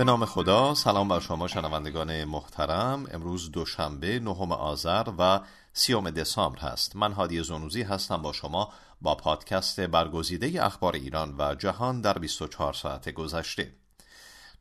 به نام خدا سلام بر شما شنوندگان محترم. امروز دوشنبه نهم آذر و سیوم دسامبر هست. من هادی زونوزی هستم با شما با پادکست برگزیده اخبار ایران و جهان در 24 ساعت گذشته.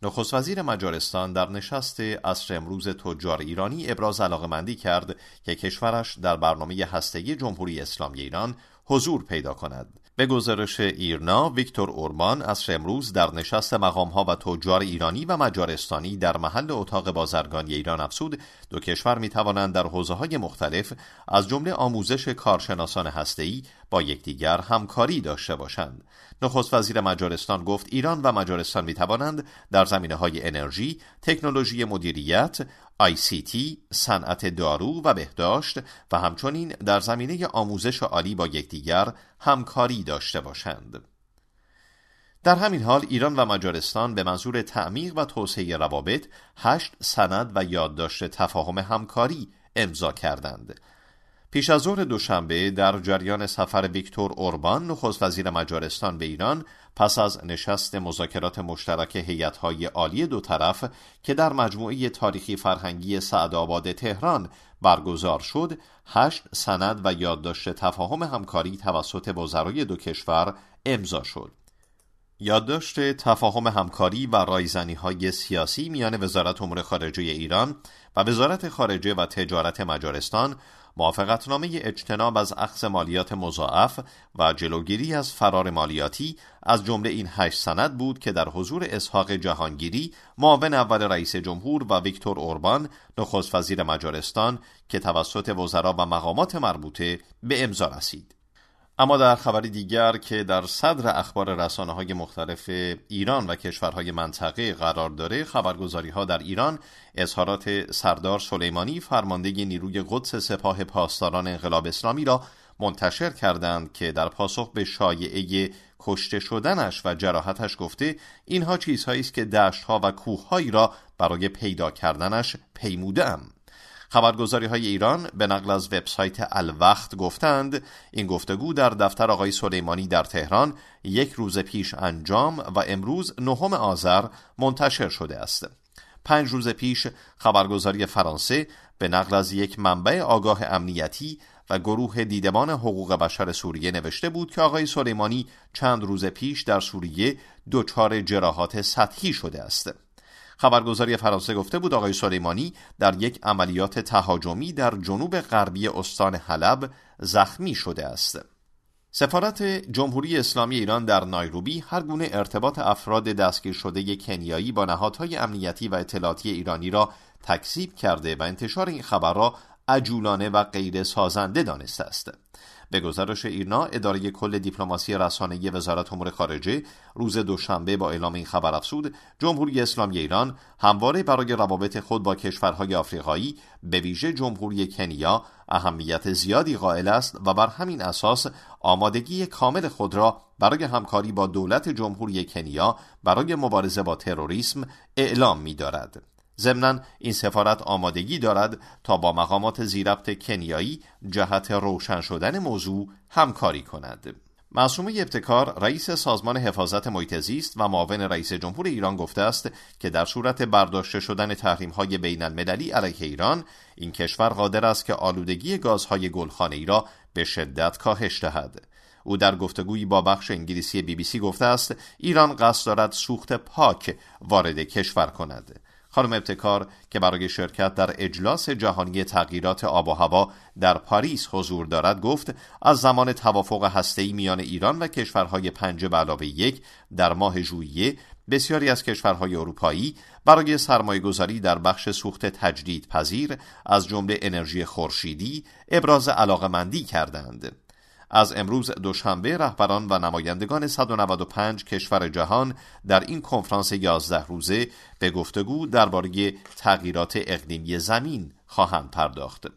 نخست وزیر مجارستان در نشست اصر امروز تجار ایرانی ابراز علاقمندی کرد که کشورش در برنامه هستگی جمهوری اسلامی ایران حضور پیدا کند. به گزارش ایرنا ویکتور اوربان از امروز در نشست مقامها و تجار ایرانی و مجارستانی در محل اتاق بازرگانی ایران افسود دو کشور می توانند در حوزه های مختلف از جمله آموزش کارشناسان هسته‌ای با یکدیگر همکاری داشته باشند نخست وزیر مجارستان گفت ایران و مجارستان می توانند در زمینه های انرژی، تکنولوژی مدیریت، ICT، صنعت دارو و بهداشت و همچنین در زمینه آموزش عالی با یکدیگر همکاری داشته باشند. در همین حال ایران و مجارستان به منظور تعمیق و توسعه روابط هشت سند و یادداشت تفاهم همکاری امضا کردند پیش از ظهر دوشنبه در جریان سفر ویکتور اوربان نخست وزیر مجارستان به ایران پس از نشست مذاکرات مشترک هیئت‌های عالی دو طرف که در مجموعه تاریخی فرهنگی سعدآباد تهران برگزار شد، هشت سند و یادداشت تفاهم همکاری توسط وزرای دو کشور امضا شد. یادداشت تفاهم همکاری و رایزنی های سیاسی میان وزارت امور خارجه ایران و وزارت خارجه و تجارت مجارستان موافقتنامه اجتناب از اخذ مالیات مضاعف و جلوگیری از فرار مالیاتی از جمله این هشت سند بود که در حضور اسحاق جهانگیری معاون اول رئیس جمهور و ویکتور اوربان نخست وزیر مجارستان که توسط وزرا و مقامات مربوطه به امضا رسید. اما در خبری دیگر که در صدر اخبار رسانه های مختلف ایران و کشورهای منطقه قرار داره خبرگزاری ها در ایران اظهارات سردار سلیمانی فرمانده نیروی قدس سپاه پاسداران انقلاب اسلامی را منتشر کردند که در پاسخ به شایعه کشته شدنش و جراحتش گفته اینها چیزهایی است که دشتها و کوههایی را برای پیدا کردنش پیمودم خبرگزاری های ایران به نقل از وبسایت الوقت گفتند این گفتگو در دفتر آقای سلیمانی در تهران یک روز پیش انجام و امروز نهم آذر منتشر شده است پنج روز پیش خبرگزاری فرانسه به نقل از یک منبع آگاه امنیتی و گروه دیدبان حقوق بشر سوریه نوشته بود که آقای سلیمانی چند روز پیش در سوریه دچار جراحات سطحی شده است. خبرگزاری فرانسه گفته بود آقای سلیمانی در یک عملیات تهاجمی در جنوب غربی استان حلب زخمی شده است. سفارت جمهوری اسلامی ایران در نایروبی هر گونه ارتباط افراد دستگیر شده کنیایی با نهادهای امنیتی و اطلاعاتی ایرانی را تکذیب کرده و انتشار این خبر را عجولانه و غیر سازنده دانسته است. به گزارش ایرنا اداره کل دیپلماسی رسانه‌ای وزارت امور خارجه روز دوشنبه با اعلام این خبر افزود جمهوری اسلامی ایران همواره برای روابط خود با کشورهای آفریقایی به ویژه جمهوری کنیا اهمیت زیادی قائل است و بر همین اساس آمادگی کامل خود را برای همکاری با دولت جمهوری کنیا برای مبارزه با تروریسم اعلام می دارد. ضمنا این سفارت آمادگی دارد تا با مقامات زیربط کنیایی جهت روشن شدن موضوع همکاری کند. معصومه ابتکار رئیس سازمان حفاظت محیط زیست و معاون رئیس جمهور ایران گفته است که در صورت برداشته شدن تحریم های بین المللی علیه ایران این کشور قادر است که آلودگی گازهای گلخانه ای را به شدت کاهش دهد. او در گفتگویی با بخش انگلیسی بی بی سی گفته است ایران قصد دارد سوخت پاک وارد کشور کند. خانم ابتکار که برای شرکت در اجلاس جهانی تغییرات آب و هوا در پاریس حضور دارد گفت از زمان توافق هسته‌ای میان ایران و کشورهای پنج به علاوه یک در ماه ژوئیه بسیاری از کشورهای اروپایی برای سرمایه گذاری در بخش سوخت تجدید پذیر از جمله انرژی خورشیدی ابراز علاقمندی کردند. از امروز دوشنبه رهبران و نمایندگان 195 کشور جهان در این کنفرانس 11 روزه به گفتگو درباره تغییرات اقلیمی زمین خواهند پرداخت.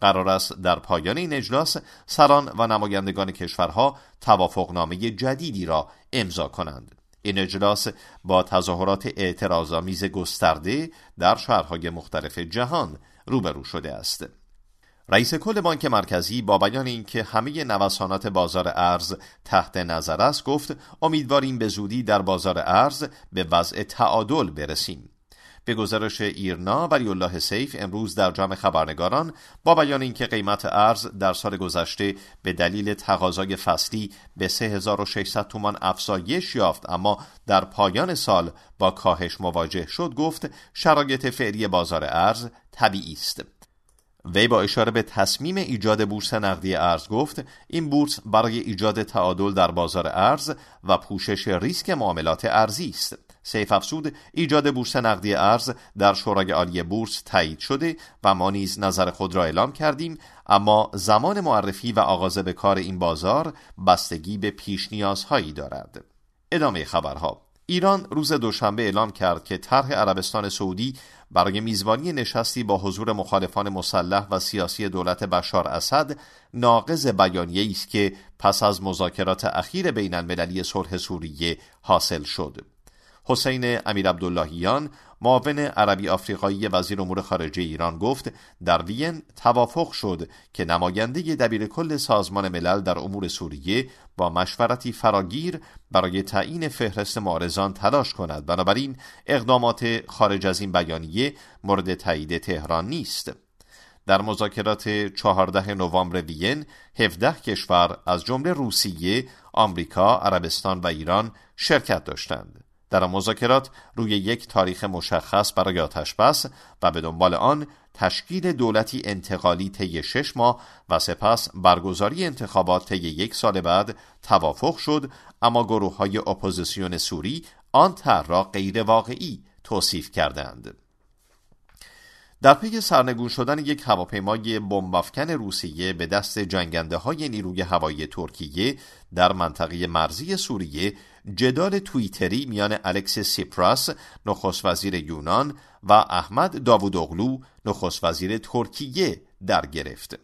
قرار است در پایان این اجلاس سران و نمایندگان کشورها توافقنامه جدیدی را امضا کنند. این اجلاس با تظاهرات اعتراضآمیز گسترده در شهرهای مختلف جهان روبرو شده است. رئیس کل بانک مرکزی با بیان اینکه همه نوسانات بازار ارز تحت نظر است گفت امیدواریم به زودی در بازار ارز به وضع تعادل برسیم. به گزارش ایرنا ولی الله سیف امروز در جمع خبرنگاران با بیان اینکه قیمت ارز در سال گذشته به دلیل تقاضای فصلی به 3600 تومان افزایش یافت اما در پایان سال با کاهش مواجه شد گفت شرایط فعلی بازار ارز طبیعی است. وی با اشاره به تصمیم ایجاد بورس نقدی ارز گفت این بورس برای ایجاد تعادل در بازار ارز و پوشش ریسک معاملات ارزی است. سیف افسود ایجاد بورس نقدی ارز در شورای عالی بورس تایید شده و ما نیز نظر خود را اعلام کردیم اما زمان معرفی و آغاز به کار این بازار بستگی به پیش نیازهایی دارد. ادامه خبرها ایران روز دوشنبه اعلام کرد که طرح عربستان سعودی برای میزبانی نشستی با حضور مخالفان مسلح و سیاسی دولت بشار اسد ناقض بیانیه است که پس از مذاکرات اخیر بین المللی صلح سوریه حاصل شد. حسین امیر عبداللهیان معاون عربی آفریقایی وزیر امور خارجه ایران گفت در وین توافق شد که نماینده دبیر کل سازمان ملل در امور سوریه با مشورتی فراگیر برای تعیین فهرست معارضان تلاش کند بنابراین اقدامات خارج از این بیانیه مورد تایید تهران نیست در مذاکرات 14 نوامبر وین 17 کشور از جمله روسیه، آمریکا، عربستان و ایران شرکت داشتند. در مذاکرات روی یک تاریخ مشخص برای آتش بس و به دنبال آن تشکیل دولتی انتقالی طی شش ماه و سپس برگزاری انتخابات طی یک سال بعد توافق شد اما گروه های اپوزیسیون سوری آن طرح را غیر واقعی توصیف کردند. در پی سرنگون شدن یک هواپیمای بمبافکن روسیه به دست جنگنده های نیروی هوایی ترکیه در منطقه مرزی سوریه جدال تویتری میان الکس سیپراس نخست وزیر یونان و احمد داوودوغلو نخست وزیر ترکیه در گرفت.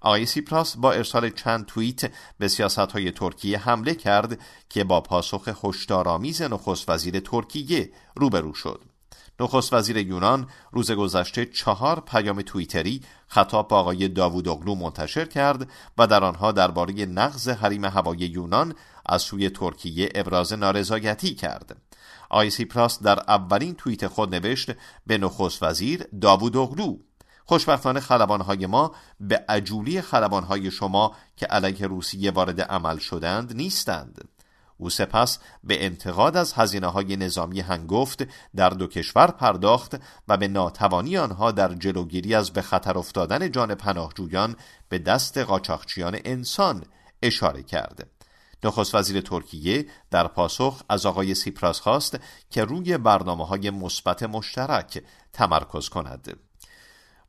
آقای سیپراس با ارسال چند توییت به سیاست های ترکیه حمله کرد که با پاسخ هشدارآمیز نخست وزیر ترکیه روبرو شد. نخست وزیر یونان روز گذشته چهار پیام توییتری خطاب به آقای داوود اغلو منتشر کرد و در آنها درباره نقض حریم هوایی یونان از سوی ترکیه ابراز نارضایتی کرد. آقای سیپراس در اولین توییت خود نوشت به نخست وزیر داوود اغلو خوشبختانه خلبانهای ما به عجولی خلبانهای شما که علیه روسیه وارد عمل شدند نیستند او سپس به انتقاد از هزینه های نظامی هنگفت در دو کشور پرداخت و به ناتوانی آنها در جلوگیری از به خطر افتادن جان پناهجویان به دست قاچاقچیان انسان اشاره کرد. نخست وزیر ترکیه در پاسخ از آقای سیپراس خواست که روی برنامه های مثبت مشترک تمرکز کند.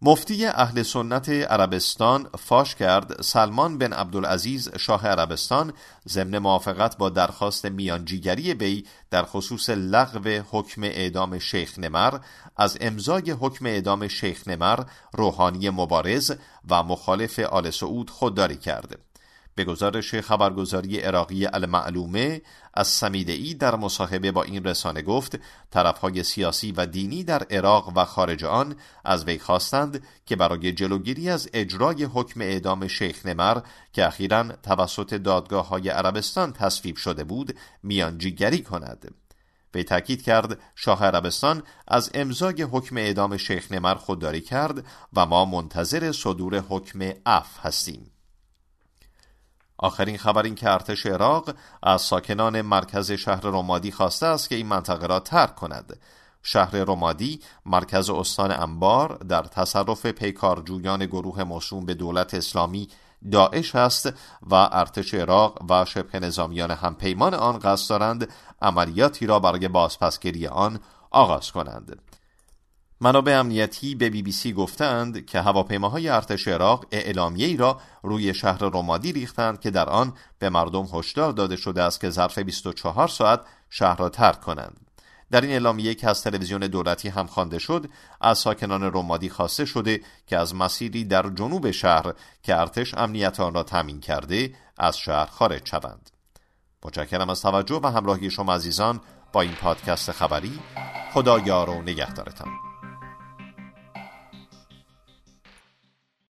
مفتی اهل سنت عربستان فاش کرد سلمان بن عبدالعزیز شاه عربستان ضمن موافقت با درخواست میانجیگری بی در خصوص لغو حکم اعدام شیخ نمر از امضای حکم اعدام شیخ نمر روحانی مبارز و مخالف آل سعود خودداری کرده به گزارش خبرگزاری عراقی المعلومه از سمیدهی در مصاحبه با این رسانه گفت طرفهای سیاسی و دینی در عراق و خارج آن از وی خواستند که برای جلوگیری از اجرای حکم اعدام شیخ نمر که اخیرا توسط دادگاه های عربستان تصویب شده بود میانجیگری کند. وی تاکید کرد شاه عربستان از امضای حکم اعدام شیخ نمر خودداری کرد و ما منتظر صدور حکم اف هستیم. آخرین خبر این که ارتش عراق از ساکنان مرکز شهر رمادی خواسته است که این منطقه را ترک کند. شهر رمادی مرکز استان انبار در تصرف پیکارجویان گروه موسوم به دولت اسلامی داعش است و ارتش عراق و شبه نظامیان همپیمان آن قصد دارند عملیاتی را برای بازپسگیری آن آغاز کنند. منابع امنیتی به بی بی سی گفتند که هواپیماهای ارتش عراق اعلامیه‌ای را روی شهر رمادی ریختند که در آن به مردم هشدار داده شده است که ظرف 24 ساعت شهر را ترک کنند. در این اعلامیه که از تلویزیون دولتی هم خوانده شد از ساکنان رمادی خواسته شده که از مسیری در جنوب شهر که ارتش امنیت آن را تامین کرده از شهر خارج شوند. متشکرم از توجه و همراهی شما عزیزان با این پادکست خبری. خدا یار و نگهدارتان.